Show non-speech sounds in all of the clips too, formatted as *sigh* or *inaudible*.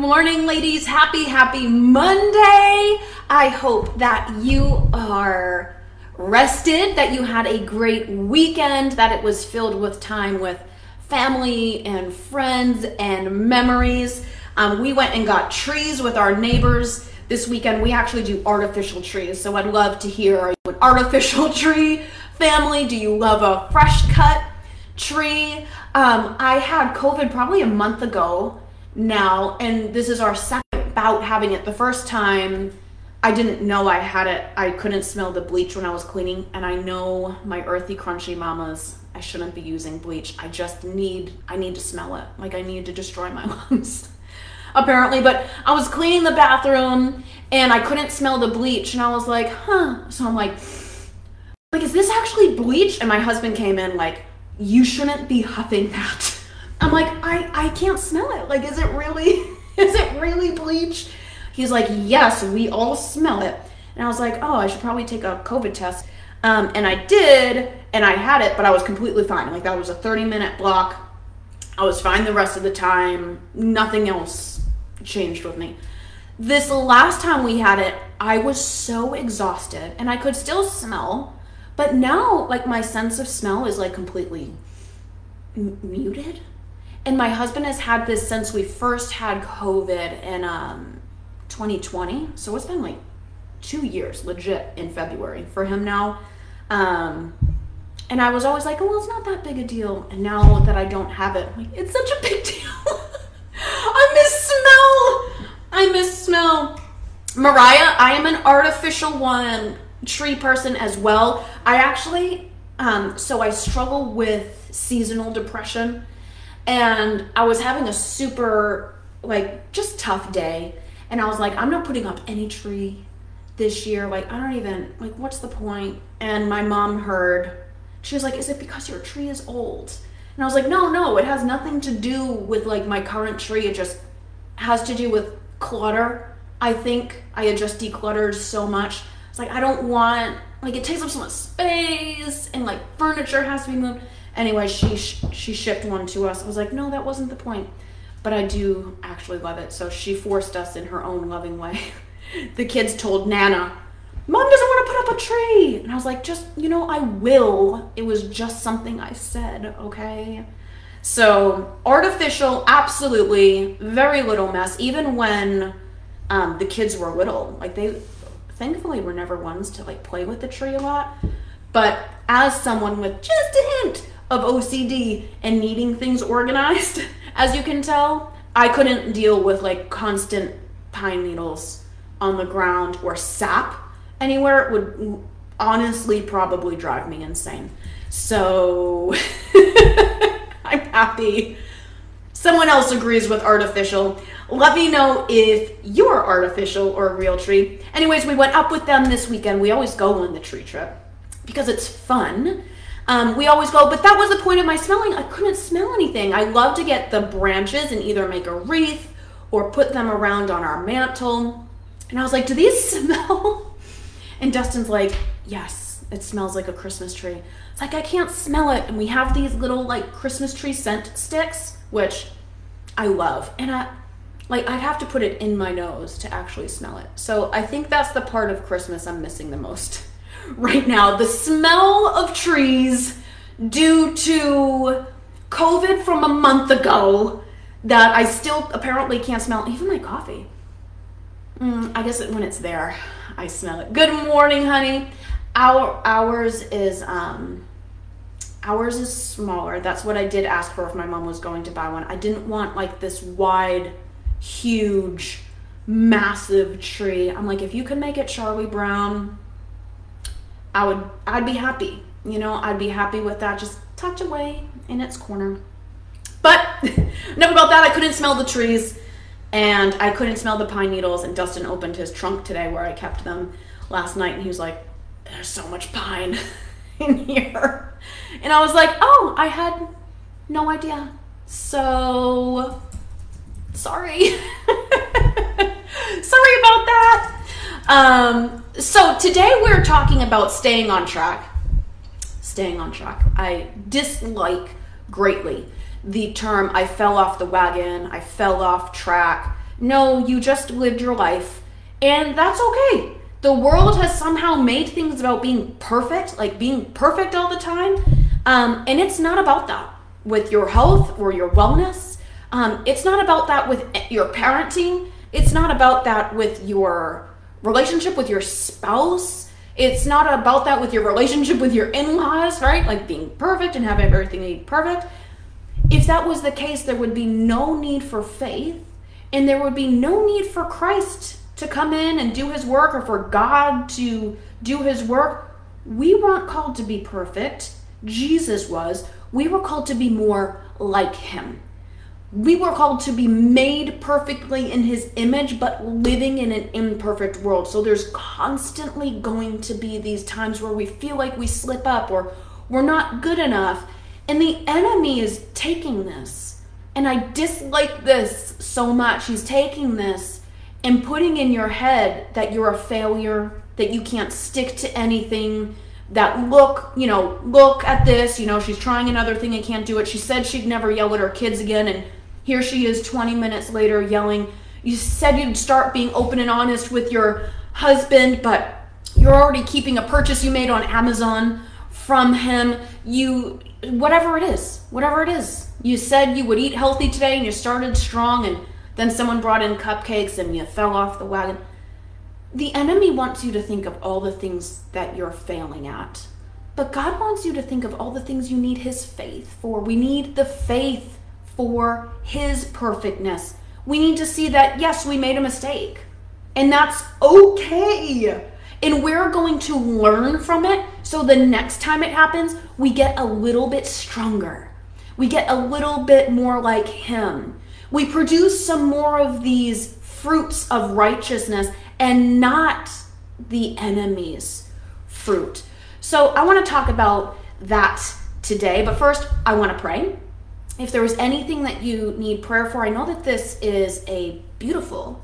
morning, ladies. Happy, happy Monday. I hope that you are rested, that you had a great weekend, that it was filled with time with family and friends and memories. Um, we went and got trees with our neighbors this weekend. We actually do artificial trees, so I'd love to hear are you an *laughs* artificial tree family? Do you love a fresh cut tree? Um, I had COVID probably a month ago now, and this is our second bout having it. The first time I didn't know I had it. I couldn't smell the bleach when I was cleaning, and I know my earthy crunchy mamas. I shouldn't be using bleach. I just need I need to smell it. Like I need to destroy my *laughs* lungs. Apparently, but I was cleaning the bathroom and I couldn't smell the bleach and I was like, "Huh." So I'm like, like is this actually bleach? And my husband came in like, "You shouldn't be huffing that." *laughs* I'm like, "I I can't smell it. Like is it really *laughs* is it really bleach?" He's like, yes, we all smell it. And I was like, oh, I should probably take a COVID test. Um, and I did, and I had it, but I was completely fine. Like that was a 30 minute block. I was fine the rest of the time. Nothing else changed with me. This last time we had it, I was so exhausted and I could still smell, but now like my sense of smell is like completely m- muted. And my husband has had this since we first had COVID in um 2020. So it's been like two years legit in February for him now. Um, and I was always like, oh, well, it's not that big a deal. And now that I don't have it, like, it's such a big *laughs* deal. I miss smell. I miss smell. Mariah, I am an artificial one tree person as well. I actually, um, so I struggle with seasonal depression. And I was having a super, like, just tough day and I was like, I'm not putting up any tree this year. Like, I don't even, like, what's the point? And my mom heard, she was like, Is it because your tree is old? And I was like, No, no, it has nothing to do with like my current tree. It just has to do with clutter. I think I had just decluttered so much. It's like, I don't want, like, it takes up so much space and like furniture has to be moved. Anyway, she, she shipped one to us. I was like, No, that wasn't the point but I do actually love it. So she forced us in her own loving way. *laughs* the kids told Nana, Mom doesn't want to put up a tree. And I was like, just, you know, I will. It was just something I said, okay? So artificial, absolutely, very little mess. Even when um, the kids were little, like they, thankfully, were never ones to like play with the tree a lot. But as someone with just a hint of OCD and needing things organized, *laughs* as you can tell, I couldn't deal with like constant pine needles on the ground or sap anywhere. It would honestly probably drive me insane. So *laughs* I'm happy someone else agrees with artificial. Let me know if you're artificial or a real tree. Anyways, we went up with them this weekend. We always go on the tree trip because it's fun. Um, we always go, but that was the point of my smelling. I couldn't smell anything. I love to get the branches and either make a wreath or put them around on our mantle. And I was like, do these *laughs* smell? And Dustin's like, yes, it smells like a Christmas tree. It's like, I can't smell it. And we have these little like Christmas tree scent sticks, which I love. And I, like, I'd have to put it in my nose to actually smell it. So I think that's the part of Christmas I'm missing the most *laughs* right now. The smell of trees due to COVID from a month ago that I still apparently can't smell. Even my coffee. Mm, I guess when it's there, I smell it. Good morning, honey. Our ours is um ours is smaller. That's what I did ask for if my mom was going to buy one. I didn't want like this wide, huge, massive tree. I'm like, if you can make it Charlie Brown, I would I'd be happy. You know, I'd be happy with that just tucked away in its corner. But *laughs* enough about that. I couldn't smell the trees and I couldn't smell the pine needles. And Dustin opened his trunk today where I kept them last night and he was like, There's so much pine *laughs* in here. And I was like, Oh, I had no idea. So sorry. *laughs* sorry about that. Um, so today we're talking about staying on track. Staying on track. I dislike greatly the term I fell off the wagon, I fell off track, No, you just lived your life, and that's okay. The world has somehow made things about being perfect, like being perfect all the time, um, and it's not about that with your health or your wellness. Um, it's not about that with your parenting. It's not about that with your relationship with your spouse. It's not about that with your relationship with your in laws, right? Like being perfect and having everything be perfect. If that was the case, there would be no need for faith and there would be no need for Christ to come in and do his work or for God to do his work. We weren't called to be perfect. Jesus was. We were called to be more like him. We were called to be made perfectly in his image, but living in an imperfect world. So there's constantly going to be these times where we feel like we slip up or we're not good enough. And the enemy is taking this. And I dislike this so much. He's taking this and putting in your head that you're a failure, that you can't stick to anything, that look, you know, look at this, you know, she's trying another thing and can't do it. She said she'd never yell at her kids again and here she is 20 minutes later yelling. You said you'd start being open and honest with your husband, but you're already keeping a purchase you made on Amazon from him. You, whatever it is, whatever it is. You said you would eat healthy today and you started strong, and then someone brought in cupcakes and you fell off the wagon. The enemy wants you to think of all the things that you're failing at. But God wants you to think of all the things you need His faith for. We need the faith for His perfectness. We need to see that, yes, we made a mistake, and that's okay. And we're going to learn from it so the next time it happens, we get a little bit stronger. We get a little bit more like Him. We produce some more of these fruits of righteousness and not the enemy's fruit. So I want to talk about that today, but first, I want to pray if there was anything that you need prayer for, I know that this is a beautiful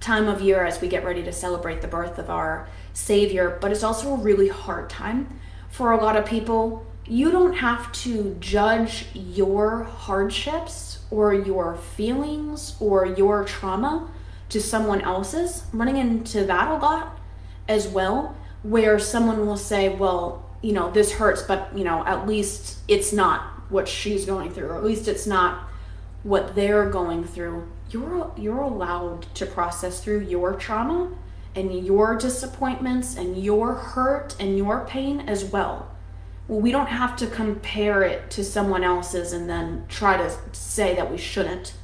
time of year as we get ready to celebrate the birth of our Savior, but it's also a really hard time for a lot of people. You don't have to judge your hardships or your feelings or your trauma to someone else's. I'm running into that a lot as well, where someone will say, Well, you know, this hurts, but, you know, at least it's not what she's going through, or at least it's not what they're going through. You're you're allowed to process through your trauma and your disappointments and your hurt and your pain as well. Well, we don't have to compare it to someone else's and then try to say that we shouldn't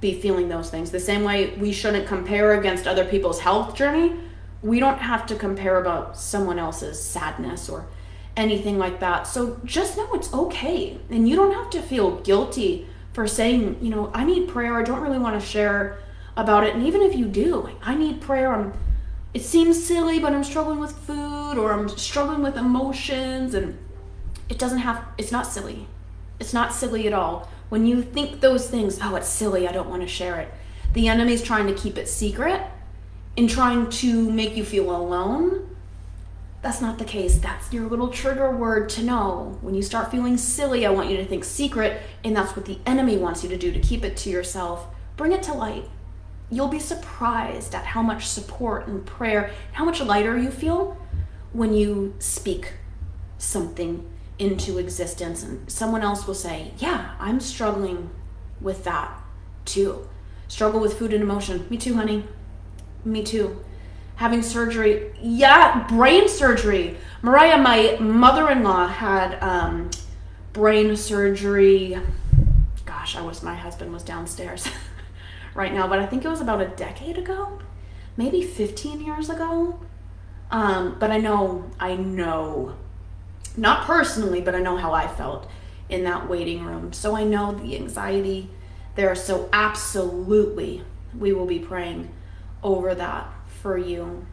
be feeling those things. The same way we shouldn't compare against other people's health journey, we don't have to compare about someone else's sadness or anything like that. So just know it's okay. And you don't have to feel guilty for saying, you know, I need prayer. I don't really want to share about it. And even if you do, like, I need prayer. I'm, it seems silly, but I'm struggling with food or I'm struggling with emotions. And it doesn't have, it's not silly. It's not silly at all. When you think those things, oh, it's silly, I don't want to share it. The enemy's trying to keep it secret and trying to make you feel alone that's not the case. That's your little trigger word to know. When you start feeling silly, I want you to think secret, and that's what the enemy wants you to do to keep it to yourself. Bring it to light. You'll be surprised at how much support and prayer, how much lighter you feel when you speak something into existence. And someone else will say, Yeah, I'm struggling with that too. Struggle with food and emotion. Me too, honey. Me too having surgery. Yeah, brain surgery. Mariah, my mother in law, had um, brain surgery. Gosh, I wish my husband was downstairs *laughs* right now, but I think it was about a decade ago, maybe 15 years ago. Um, but I know, I know, not personally, but I know how I felt in that waiting room. So I know the anxiety there. So, absolutely, we will be praying over that for you.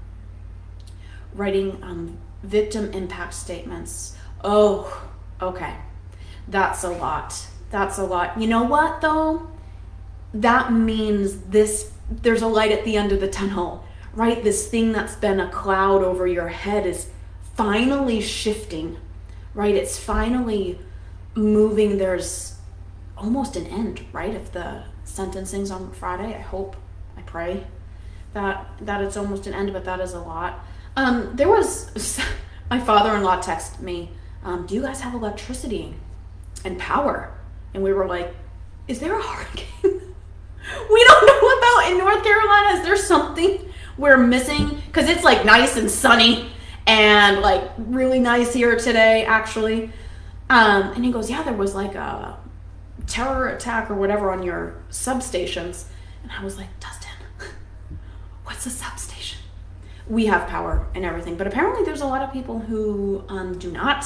Writing um, victim impact statements. Oh, okay. That's a lot. That's a lot. You know what, though? That means this, there's a light at the end of the tunnel, right? This thing that's been a cloud over your head is finally shifting, right? It's finally moving. There's almost an end, right? If the sentencing's on Friday, I hope I pray that that it's almost an end, but that is a lot. Um, there was *laughs* my father-in-law texted me, um, "Do you guys have electricity and power?" And we were like, "Is there a hurricane? *laughs* we don't know about in North Carolina. Is there something we're missing? Because it's like nice and sunny and like really nice here today, actually." Um, and he goes, "Yeah, there was like a terror attack or whatever on your substations." And I was like, "Dustin, what's a substation?" We have power and everything, but apparently there's a lot of people who um, do not.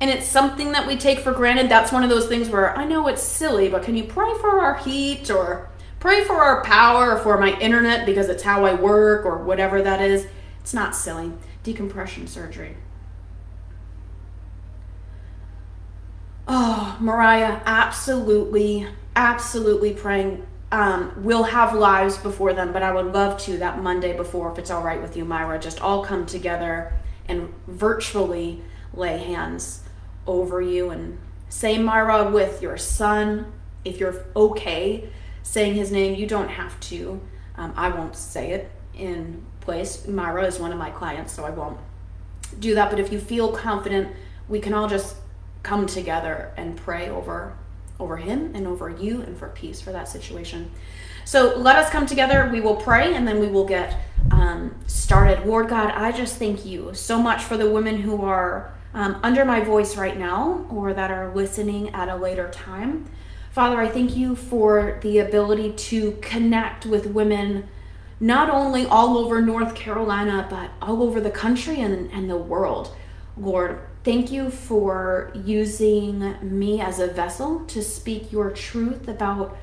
And it's something that we take for granted. That's one of those things where I know it's silly, but can you pray for our heat or pray for our power or for my internet because it's how I work or whatever that is? It's not silly. Decompression surgery. Oh, Mariah, absolutely, absolutely praying. Um, we'll have lives before then, but I would love to that Monday before, if it's all right with you, Myra, just all come together and virtually lay hands over you and say Myra with your son. If you're okay saying his name, you don't have to. Um, I won't say it in place. Myra is one of my clients, so I won't do that. But if you feel confident, we can all just come together and pray over over him and over you and for peace for that situation. So let us come together. We will pray and then we will get um, started. Lord God, I just thank you so much for the women who are um, under my voice right now or that are listening at a later time. Father, I thank you for the ability to connect with women not only all over North Carolina, but all over the country and, and the world. Lord, Thank you for using me as a vessel to speak your truth about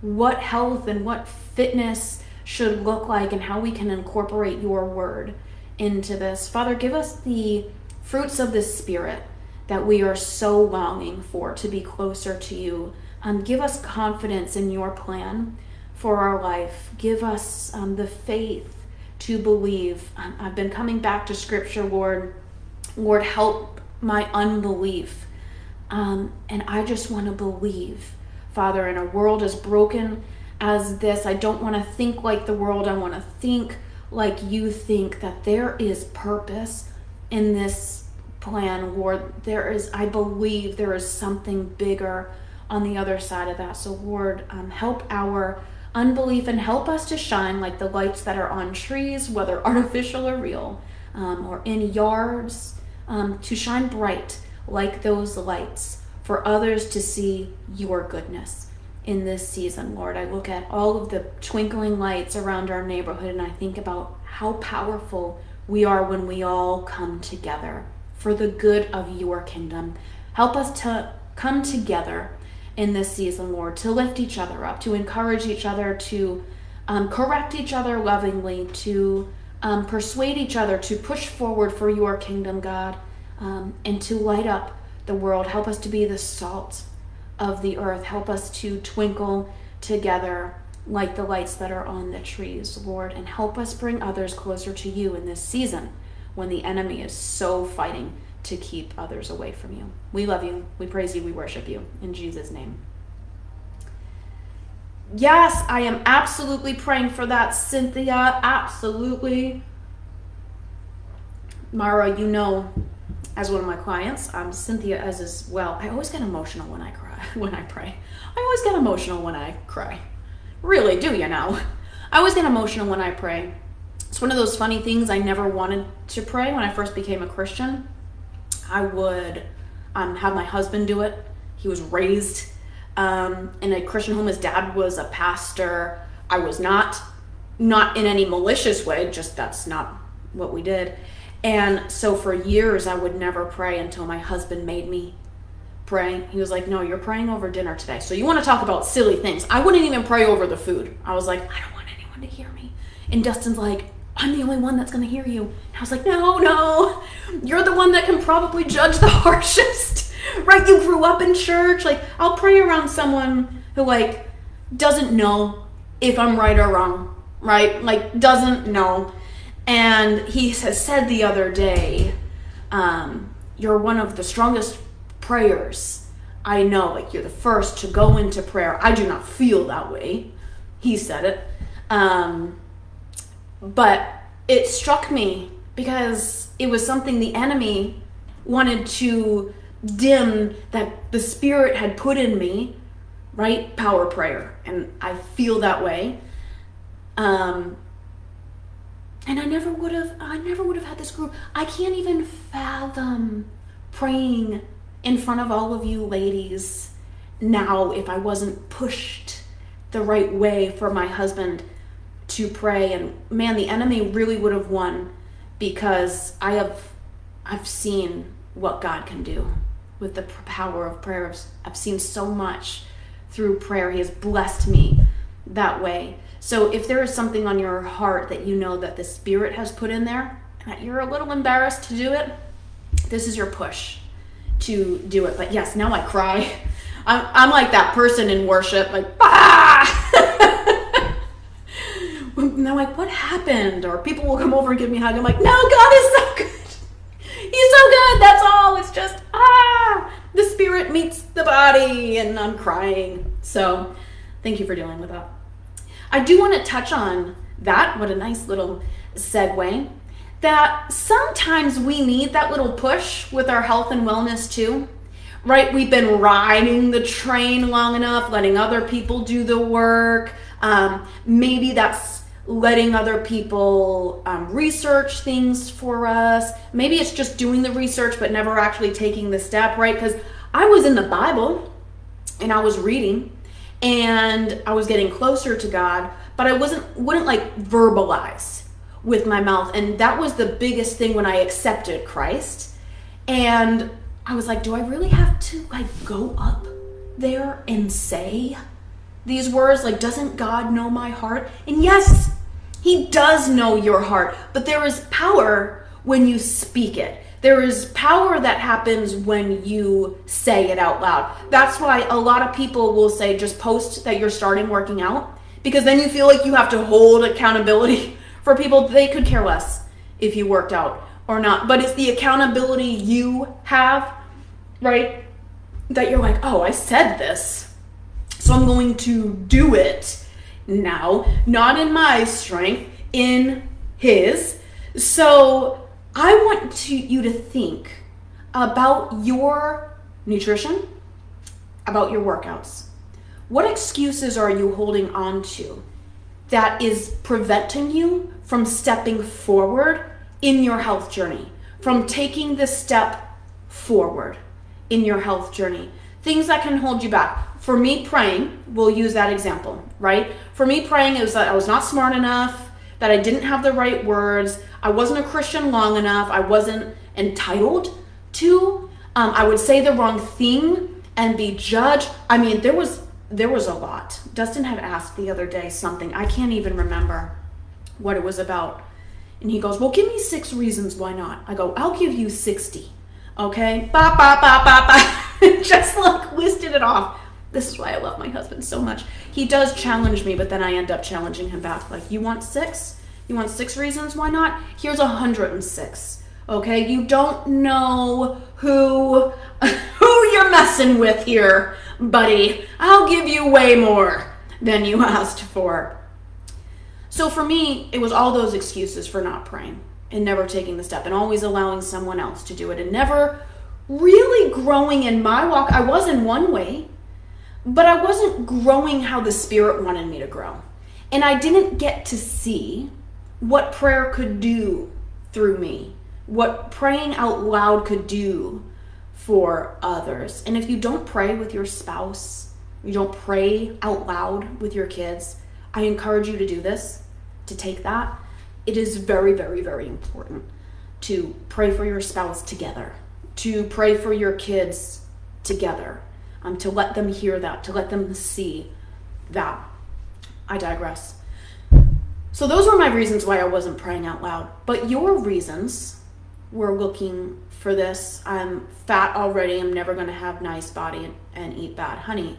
what health and what fitness should look like and how we can incorporate your word into this. Father, give us the fruits of the Spirit that we are so longing for to be closer to you. Um, give us confidence in your plan for our life. Give us um, the faith to believe. Um, I've been coming back to Scripture, Lord. Lord, help my unbelief. Um, and I just want to believe, Father, in a world as broken as this. I don't want to think like the world. I want to think like you think that there is purpose in this plan, Lord. There is, I believe there is something bigger on the other side of that. So, Lord, um, help our unbelief and help us to shine like the lights that are on trees, whether *laughs* artificial or real, um, or in yards um, to shine bright like those lights for others to see your goodness in this season, Lord. I look at all of the twinkling lights around our neighborhood and I think about how powerful we are when we all come together for the good of your kingdom. Help us to come together in this season, Lord, to lift each other up, to encourage each other, to um, correct each other lovingly, to um, persuade each other to push forward for your kingdom, God, um, and to light up the world. Help us to be the salt of the earth. Help us to twinkle together like the lights that are on the trees, Lord, and help us bring others closer to you in this season when the enemy is so fighting to keep others away from you. We love you. We praise you. We worship you. In Jesus' name. Yes, I am absolutely praying for that, Cynthia. Absolutely. Mara, you know, as one of my clients, um, Cynthia as as well. I always get emotional when I cry, *laughs* when I pray. I always get emotional when I cry. Really, do you know? I always get emotional when I pray. It's one of those funny things I never wanted to pray when I first became a Christian. I would um, have my husband do it. He was raised um, in a Christian home. His dad was a pastor. I was not, not in any malicious way. Just that's not what we did. And so for years, I would never pray until my husband made me pray. He was like, No, you're praying over dinner today. So you want to talk about silly things. I wouldn't even pray over the food. I was like, I don't want anyone to hear me. And Dustin's like, I'm the only one that's going to hear you. And I was like, No, no. You're the one that can probably judge the *laughs* harshest right? You grew up in church. Like, I'll pray around someone who, like, doesn't know if I'm right or wrong, right? Like, doesn't know. And he has said the other day, um, You're one of the strongest prayers I know. Like, you're the first to go into prayer. I do not feel that way. He said it. Um, but it struck me because it was something the enemy wanted to dim that the Spirit had put in me, right? Power prayer. And I feel that way. Um, and I never would have, I never would have had this group. I can't even fathom praying in front of all of you ladies now if I wasn't pushed the right way for my husband to pray. And man, the enemy really would have won because I have, I've seen what God can do with the power of prayer. I've seen so much through prayer. He has blessed me that way. So if there is something on your heart that you know that the Spirit has put in there, that you're a little embarrassed to do it, this is your push to do it. But yes, now I cry. *laughs* I'm, I'm like that person in worship, like, ah! *laughs* and I'm like, what happened? Or people will come over and give me a hug. I'm like, no, God is so good. He's so good. That's all. It's just, the spirit meets the body, and I'm crying. So, thank you for dealing with that. I do want to touch on that. What a nice little segue. That sometimes we need that little push with our health and wellness too. Right? We've been riding the train long enough, letting other people do the work. Um, maybe that's letting other people um, research things for us. Maybe it's just doing the research but never actually taking the step, right? Because I was in the Bible and I was reading and I was getting closer to God, but I wasn't wouldn't like verbalize with my mouth. And that was the biggest thing when I accepted Christ. And I was like, do I really have to like go up there and say these words? Like, doesn't God know my heart? And yes, he does know your heart, but there is power when you speak it. There is power that happens when you say it out loud. That's why a lot of people will say just post that you're starting working out because then you feel like you have to hold accountability *laughs* for people. They could care less if you worked out or not, but it's the accountability you have, right? That you're like, oh, I said this, so I'm going to do it now, not in my strength, in His. So I want to, you to think about your nutrition, about your workouts. What excuses are you holding on to that is preventing you from stepping forward in your health journey, from taking the step forward in your health journey? Things that can hold you back for me praying, we'll use that example, right? For me praying, it was that I was not smart enough, that I didn't have the right words, I wasn't a Christian long enough, I wasn't entitled to. Um, I would say the wrong thing and be judged. I mean, there was there was a lot. Dustin had asked the other day something I can't even remember what it was about, and he goes, "Well, give me six reasons why not." I go, "I'll give you 60. Okay, ba ba ba ba ba. *laughs* Just like listed it off this is why I love my husband so much. He does challenge me, but then I end up challenging him back. Like, you want six? You want six reasons why not? Here's a hundred and six. Okay, you don't know who *laughs* who you're messing with here, buddy. I'll give you way more than you *laughs* asked for. So for me, it was all those excuses for not praying and never taking the step and always allowing someone else to do it and never really growing in my walk. I was in one way, but I wasn't growing how the Spirit wanted me to grow. And I didn't get to see what prayer could do through me, what praying out loud could do for others. And if you don't pray with your spouse, you don't pray out loud with your kids, I encourage you to do this, to take that. It is very, very, very important to pray for your spouse together, to pray for your kids together um, to let them hear that, to let them see that. I digress. So, those were my reasons why I wasn't praying out loud. But your reasons were looking for this I'm fat already, I'm never going to have nice body and, eat bad. Honey,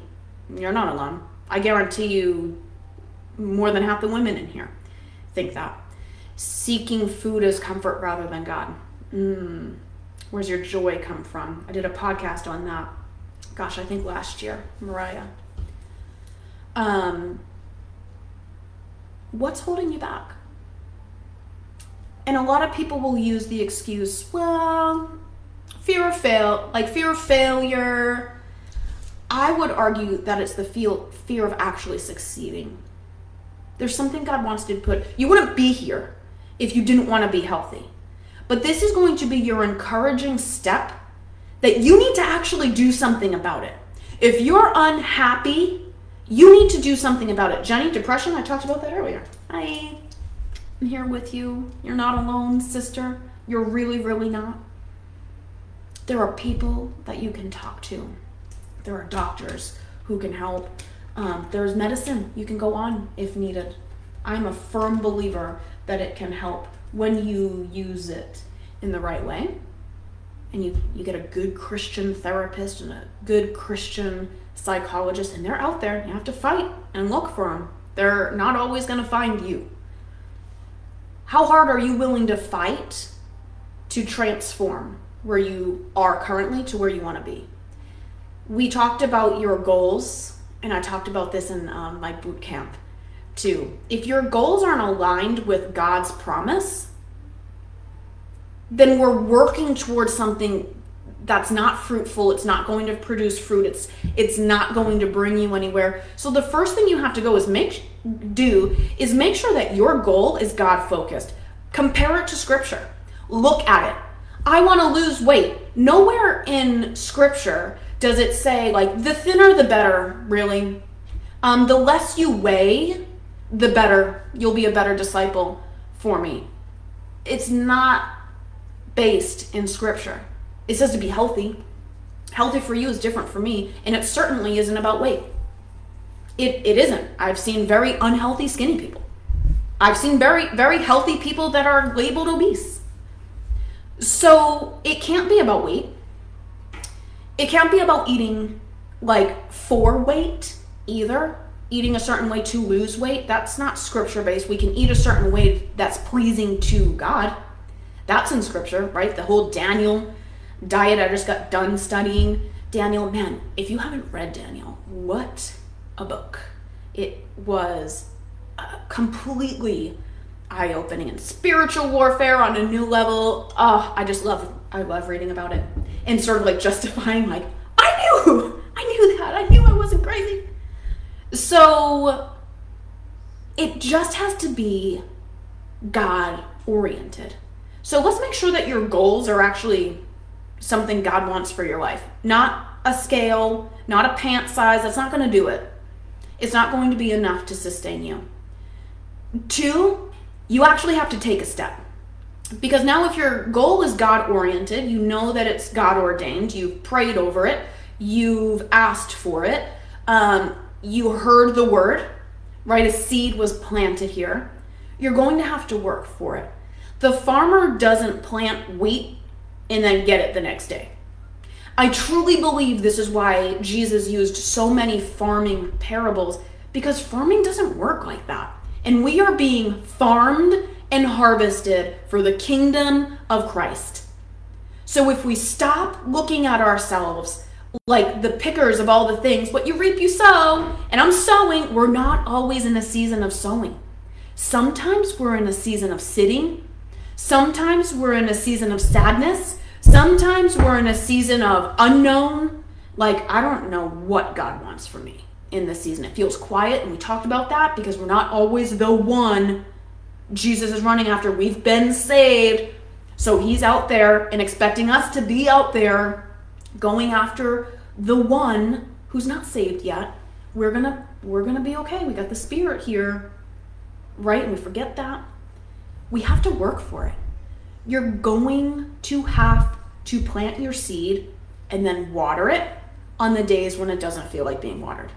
you're not alone. I guarantee you more than half the women in here think that. Seeking food as comfort rather than God. Mm, where's your joy come from? I did a podcast on that gosh, I think last year, Mariah. Um, what's holding you back? And a lot of people will use the excuse, well, fear of fail, like fear of failure. I would argue that it's the feel, fear of actually succeeding. There's something God wants to put. You wouldn't be here if you didn't want to be healthy. But this is going to be your encouraging step that you need to actually do something about it. If you're unhappy, you need to do something about it. Jenny, depression, I talked about that earlier. I am here with you. You're not alone, sister. You're really, really not. There are people that you can talk to. There are doctors who can help. Um, there's medicine you can go on if needed. I'm a firm believer that it can help when you use it in the right way and you, you get a good Christian therapist and a good Christian psychologist, and they're out there. You have to fight and look for them. They're not always going to find you. How hard are you willing to fight to transform where you are currently to where you want to be? We talked about your goals, and I talked about this in um, my boot camp too. If your goals aren't aligned with God's promise, then we're working towards something that's not fruitful it's not going to produce fruit it's it's not going to bring you anywhere. So the first thing you have to go is make do is make sure that your goal is god focused compare it to scripture. Look at it. I want to lose weight. Nowhere in scripture does it say like the thinner the better really. Um, the less you weigh the better you'll be a better disciple for me. It's not based in scripture. It says to be healthy. Healthy for you is different for me, and it certainly isn't about weight. It, it isn't. I've seen very unhealthy skinny people. I've seen very, very healthy people that are labeled obese. So it can't be about weight. It can't be about eating like for weight either. Eating a certain way to lose weight. That's not scripture based. We can eat a certain way that's pleasing to God. That's in scripture, right? The whole Daniel diet. I just got done studying Daniel. Man, if you haven't read Daniel, what a book. It was uh, completely eye opening and spiritual warfare on a new level. Oh, I just love I love reading about it and sort of like justifying like I knew I knew that. I knew I wasn't crazy. So it just has to be God oriented. So let's make sure that your goals are actually something God wants for your life, not a scale, not a pant size. That's not going to do it. It's not going to be enough to sustain you. Two, you actually have to take a step. Because now, if your goal is God oriented, you know that it's God ordained, you've prayed over it, you've asked for it, um, you heard the word, right? A seed was planted here. You're going to have to work for it. The farmer doesn't plant wheat and then get it the next day. I truly believe this is why Jesus used so many farming parables because farming doesn't work like that. And we are being farmed and harvested for the kingdom of Christ. So if we stop looking at ourselves like the pickers of all the things, what you reap, you sow, and I'm sowing, we're not always in a season of sowing. Sometimes we're in a season of sitting Sometimes we're in a season of sadness. Sometimes we're in a season of unknown. Like, I don't know what God wants for me in this season. It feels quiet, and we talked about that because we're not always the one Jesus is running after. We've been saved. So he's out there and expecting us to be out there going after the one who's not saved yet. We're going to we're going to be okay. We got the spirit here. Right? And we forget that we have to work for it. You're going to have to plant your seed and then water it on the days when it doesn't feel like being watered.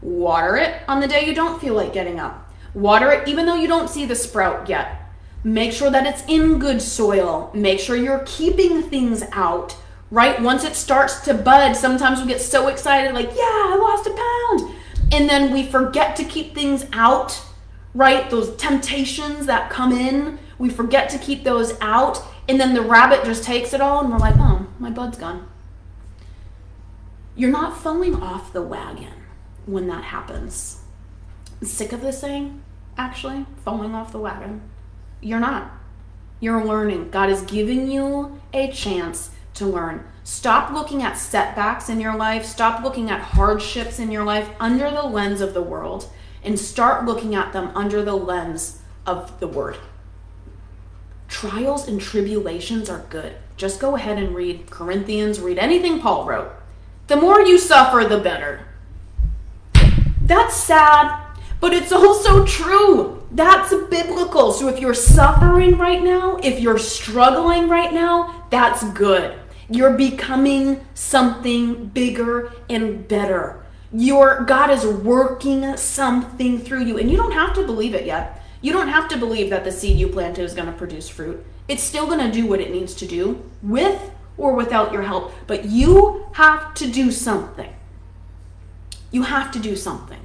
Water it on the day you don't feel like getting up. Water it even though you don't see the sprout yet. Make sure that it's in good soil. Make sure you're keeping things out, right? Once it starts to bud, sometimes we get so excited, like, yeah, I lost a pound. And then we forget to keep things out right? Those temptations that come in, we forget to keep those out, and then the rabbit just takes it all, and we're like, oh, my bud's gone. You're not falling off the wagon when that happens. Sick of this thing? actually, falling off the wagon. You're not. You're learning. God is giving you a chance to learn. Stop looking at setbacks in your life, stop looking at hardships in your life under the lens of the world, and start looking at them under the lens of the Word. Trials and tribulations are good. Just go ahead and read Corinthians, read anything Paul wrote. The more you suffer, the better. That's sad, but it's also true. That's biblical. So if you're suffering right now, if you're struggling right now, that's good. You're becoming something bigger and better. Your God is working something through you, and you don't have to believe it yet. You don't have to believe that the seed you planted is going to produce fruit. It's still going to do what it needs to do with or without your help, but you have to do something. You have to do something.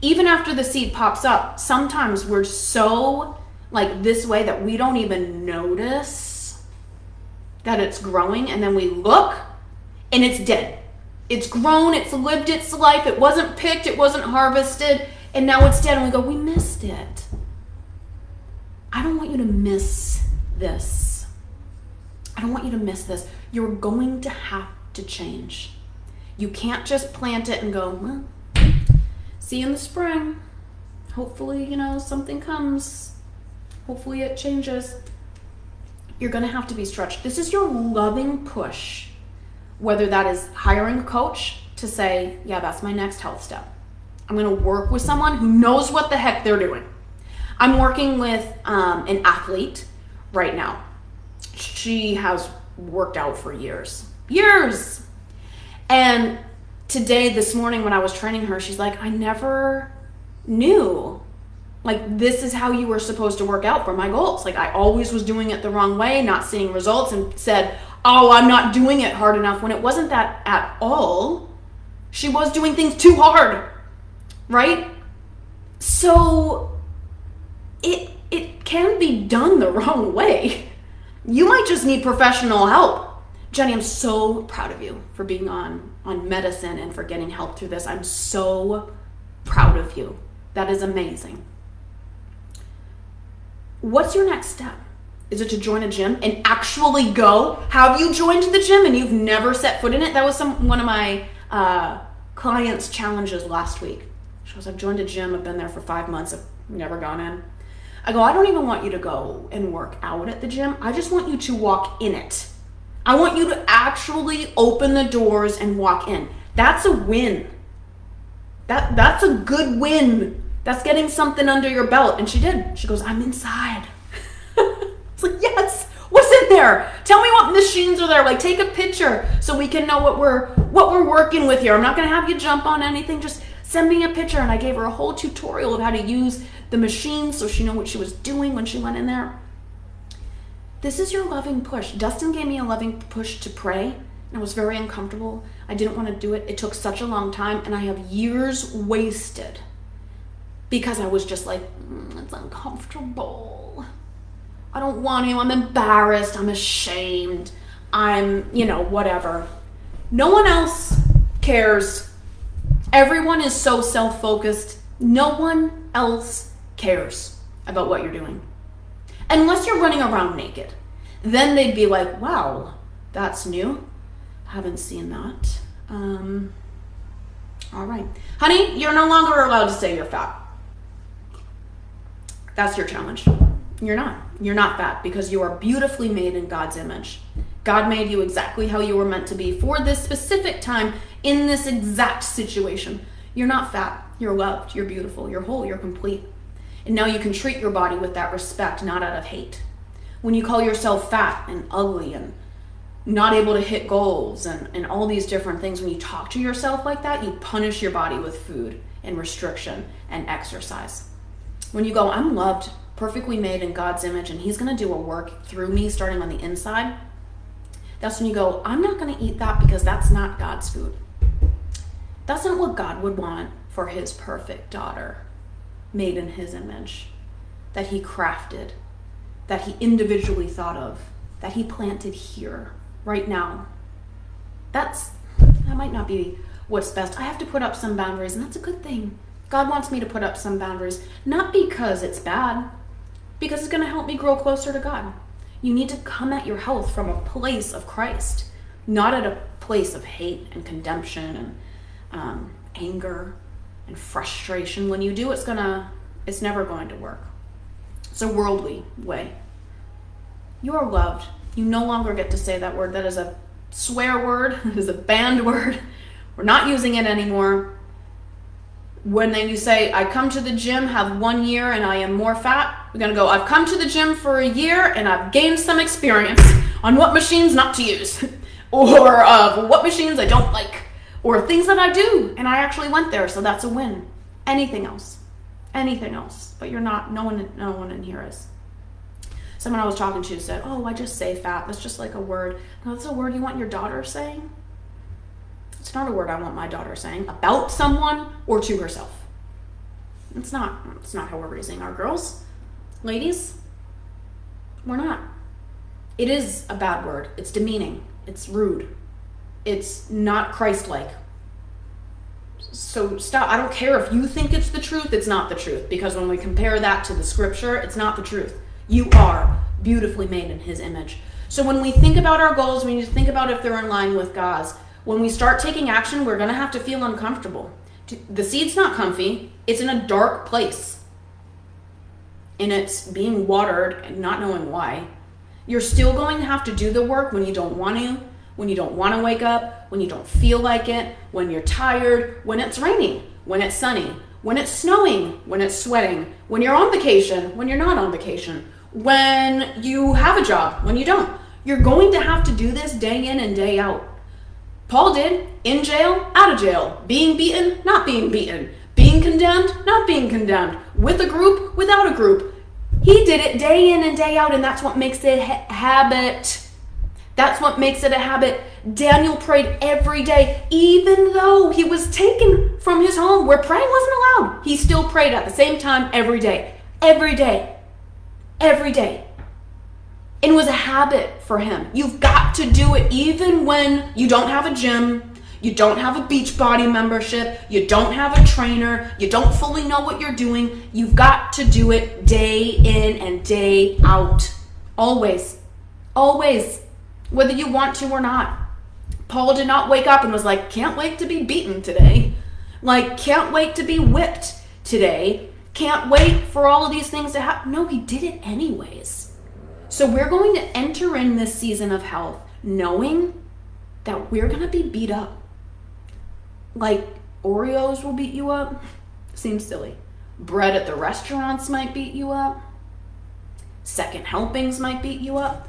Even after the seed pops up, sometimes we're so like this way that we don't even notice that it's growing and then we look and it's dead. It's grown, it's lived its life, it wasn't picked, it wasn't harvested, and now it's dead and we go, we missed it. I don't want you to miss this. I don't want you to miss this. You're going to have to change. You can't just plant it and go, well, see you in the spring. Hopefully, you know, something comes. Hopefully, it changes. You're going to have to be stretched. This is your loving push, whether that is hiring a coach to say, yeah, that's my next health step. I'm going to work with someone who knows what the heck they're doing. I'm working with um, an athlete right now. She has worked out for years, years. And today, this morning, when I was training her, she's like, I never knew. Like, this is how you were supposed to work out for my goals. Like, I always was doing it the wrong way, not seeing results, and said, Oh, I'm not doing it hard enough when it wasn't that at all. She was doing things too hard, right? So, it it can be done the *laughs* wrong way. You might just need professional help. Jenny, I'm so proud of you for being on on medicine and for getting help through this. I'm so proud of you. That is amazing. What's your next step? Is it to join a gym and actually go? Have you joined the gym and you've never set foot in it? That was some one of my uh, clients' challenges last week. She goes, I've joined a gym. I've been there for five months. I've never gone in. I go, I don't even want you to go and work out at the gym. I just want you to walk in it. I want you to actually open the doors and walk in. That's a win. That that's a good win. That's getting something under your belt. And she did. She goes, I'm inside. It's like, yes. What's in there? Tell me what machines are there. Like take a picture so we can know what we're what we're working with here. I'm not gonna have you jump on anything. Just send me a picture. And I gave her a whole tutorial of how to use the machine so she knew what she was doing when she went in there. This is your loving push. Dustin gave me a loving push to pray. I was very uncomfortable. I didn't want to do it. It took such a long time, and I have years wasted because I was just like, mm, it's uncomfortable. I don't want to. I'm embarrassed. I'm ashamed. I'm, you know, whatever. No one else cares. Everyone is so self focused. No one else cares about what you're doing. Unless you're running around naked. Then they'd be like, wow, that's new. Haven't seen that. Um, all right. Honey, you're no longer allowed to say you're fat. That's your challenge. You're not. You're not fat because you are beautifully made in God's image. God made you exactly how you were meant to be for this specific time in this exact situation. You're not fat. You're loved. You're beautiful. You're whole. You're complete. And now you can treat your body with that respect, not out of hate. When you call yourself fat and ugly and not able to hit goals and, and all these different things, when you talk to yourself like that, you punish your body with food and restriction and exercise. When you go, I'm loved, perfectly made in God's image, and He's gonna do a work through me starting on the inside, that's when you go, I'm not gonna eat that because that's not God's food. That's not what God would want for His perfect daughter made in his image, that he crafted, that he individually thought of, that he planted here, right now. That's, that might not be what's best. I have to put up some boundaries, and that's a good thing. God wants me to put up some boundaries, not because it's bad, because it's going to help me grow closer to God. You need to come at your health from a place of Christ, not at a place of hate and condemnation and um, anger and frustration. When you do, it's gonna, it's never going to work. It's a worldly way. You are loved. You no longer get to say that word. That is a swear word. *laughs* It is a banned word. We're not using it anymore. When then you say, I come to the gym, have one year, and I am more fat, we're gonna go, I've come to the gym for a year and I've gained some experience on what machines not to use, *laughs* or uh, what machines I don't like, or things that I do, and I actually went there, so that's a win. Anything else, anything else, but you're not. No one, no one in here is. Someone I was talking to said, "Oh, I just say fat. That's just like a word. No, that's a word you want your daughter saying." It's not a word I want my daughter saying about someone or to herself. It's not. It's not how we're raising our girls, ladies. We're not. It is a bad word. It's demeaning. It's rude. It's not Christ-like. So stop. I don't care if you think it's the truth. It's not the truth because when we compare that to the scripture, it's not the truth. You are beautifully made in His image. So when we think about our goals, we need to think about if they're in line with God's. When we start taking action, we're going to have to feel uncomfortable. The seed's not comfy, it's in a dark place. And it's being watered and not knowing why. You're still going to have to do the work when you don't want to, when you don't want to wake up, when you don't feel like it, when you're tired, when it's raining, when it's sunny, when it's snowing, when it's sweating, when you're on vacation, when you're not on vacation, when you have a job, when you don't. You're going to have to do this day in and day out. Paul did in jail, out of jail, being beaten, not being beaten, being condemned, not being condemned, with a group, without a group. He did it day in and day out, and that's what makes it ha- habit. That's what makes it a habit. Daniel prayed every day, even though he was taken from his home where praying wasn't allowed. He still prayed at the same time every day. Every day. Every day. It was a habit for him. You've got to do it even when you don't have a gym, you don't have a Beachbody membership, you don't have a trainer, you don't fully know what you're doing. You've got to do it day in and day out. Always. Always. Whether you want to or not. Paul did not wake up and was like, can't wait to be beaten today. Like, can't wait to be whipped today. Can't wait for all of these things to happen. No, he did it anyways. So we're going to enter in this season of health knowing that we're going to be beat up. Like Oreos will beat you up. Seems silly. Bread at the restaurants might beat you up. Second helpings might beat you up.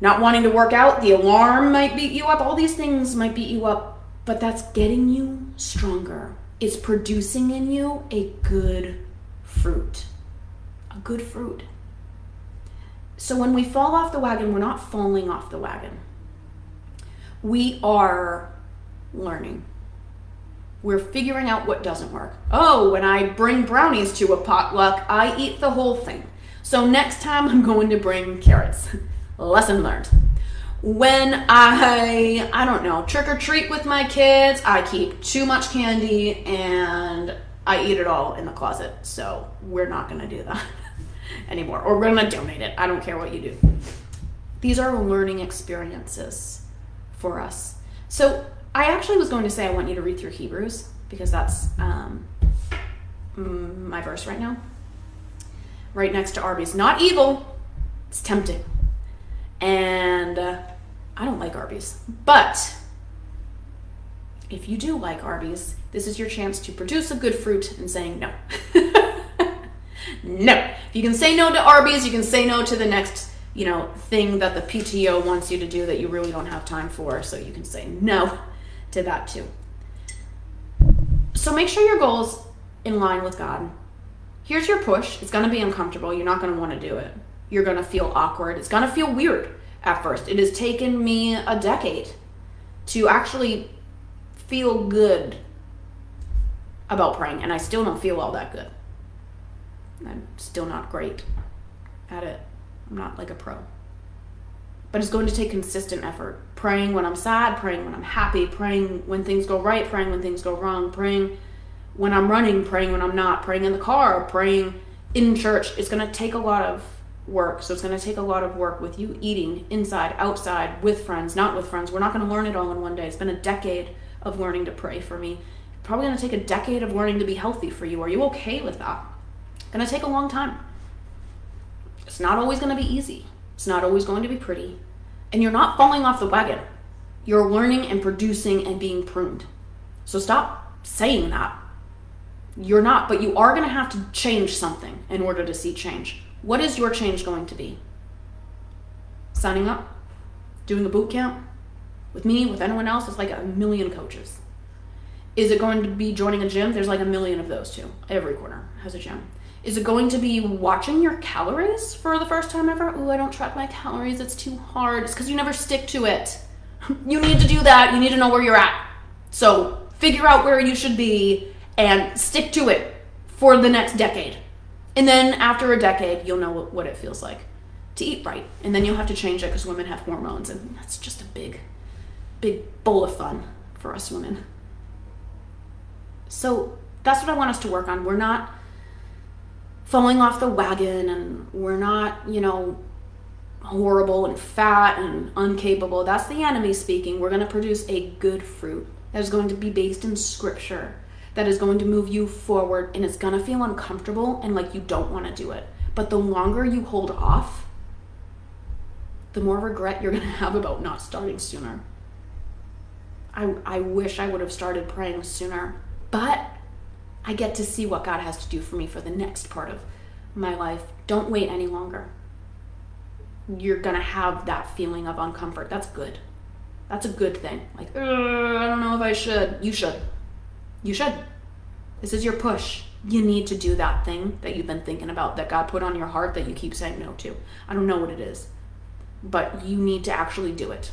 Not wanting to work out, the alarm might beat you up. All these things might beat you up, but that's getting you stronger. It's producing in you a good fruit. A good fruit. So when we fall off the wagon, we're not falling off the wagon. We are learning. We're figuring out what doesn't work. Oh, when I bring brownies to a potluck, I eat the whole thing. So next time I'm going to bring carrots. *laughs* Lesson learned. When I, I don't know, trick or treat with my kids, I keep too much candy and I eat it all in the closet. So we're not going to do that. *laughs* anymore, or we're to donate it. I don't care what you do. These are learning experiences for us. So I actually was going to say I want you to read through Hebrews because that's um, my verse right now. Right next to Arby's. Not evil, it's tempting. And uh, I don't like Arby's. But if you do like Arby's, this is your chance to produce a good fruit in saying no. *laughs* no. If you can say no to Arby's, you can say no to the next, you know, thing that the PTO wants you to do that you really don't have time for. So you can say no to that too. So make sure your goals in line with God. Here's your push. It's going to be uncomfortable. You're not going to want to do it. You're going to feel awkward. It's going to feel weird at first. It has taken me a decade to actually feel good about praying, and I still don't feel all that good. I'm still not great at it. I'm not like a pro. But it's going to take consistent effort. Praying when I'm sad, praying when I'm happy, praying when things go right, praying when things go wrong, praying when I'm running, praying when I'm not, praying in the car, praying in church. It's going to take a lot of work. So it's going to take a lot of work with you eating inside, outside, with friends, not with friends. We're not going to learn it all in one day. It's been a decade of learning to pray for me. Probably going to take a decade of learning to be healthy for you. Are you okay with that? Going to take a long time. It's not always going to be easy. It's not always going to be pretty. And you're not falling off the wagon. You're learning and producing and being pruned. So stop saying that. You're not, but you are going to have to change something in order to see change. What is your change going to be? Signing up? Doing a boot camp? With me, with anyone else? It's like a million coaches. Is it going to be joining a gym? There's like a million of those too. Every corner has a gym. Is it going to be watching your calories for the first time ever? Oh, I don't track my calories. It's too hard. It's because you never stick to it. *laughs* You need to do that. You need to know where you're at. So figure out where you should be and stick to it for the next decade. And then after a decade, you'll know what it feels like to eat right. And then you'll have to change it because women have hormones, and that's just a big, big bowl of fun for us women. So that's what I want us to work on. We're not falling off the wagon and we're not, you know, horrible and fat and uncapable. That's the enemy speaking. We're going to produce a good fruit that is going to be based in scripture, that is going to move you forward, and it's going to feel uncomfortable and like you don't want to do it. But the longer you hold off, the more regret you're going to have about not starting sooner. I, I wish I would have started praying sooner, but I get to see what God has to do for me for the next part of my life. Don't wait any longer. You're going to have that feeling of uncomfort. That's good. That's a good thing. Like, I don't know if I should. You should. You should. This is your push. You need to do that thing that you've been thinking about that God put on your heart that you keep saying no to. I don't know what it is, but you need to actually do it.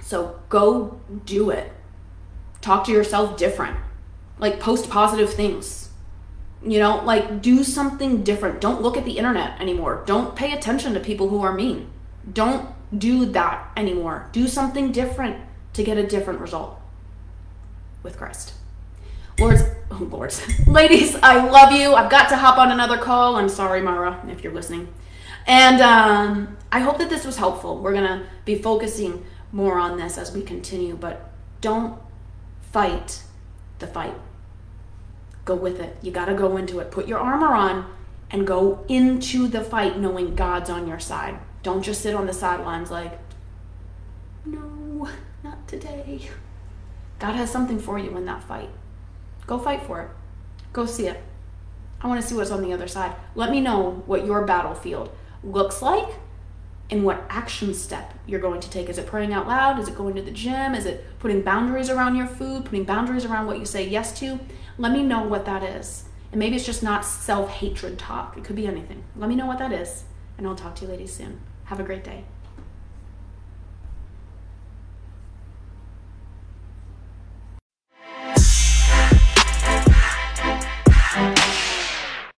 So go do it. Talk to yourself different like post positive things. You know like do something different. Don't look at the internet anymore. Don't pay attention to people who are mean. Don't do that anymore. Do something different to get a different result with christ. Lords oh lords. *laughs* Ladies i love you. I've got to hop on another call. I'm sorry mara if you're listening. And um, i hope that this was helpful. We're gonna be focusing more on this as we continue but don't fight the fight go with it. You got to go into it. Put your armor on and go into the fight knowing God's on your side. Don't just sit on the sidelines like, no, not today. God has something for you in that fight. Go fight for it. Go see it. I want to see what's on the other side. Let me know what your battlefield looks like and what action step you're going to take. Is it praying out loud? Is it going to the gym? Is it putting boundaries around your food? Putting boundaries around what you say yes to? Let me know what that is. And maybe it's just not self hatred talk, it could be anything. Let me know what that is, and I'll talk to you ladies soon. Have a great day.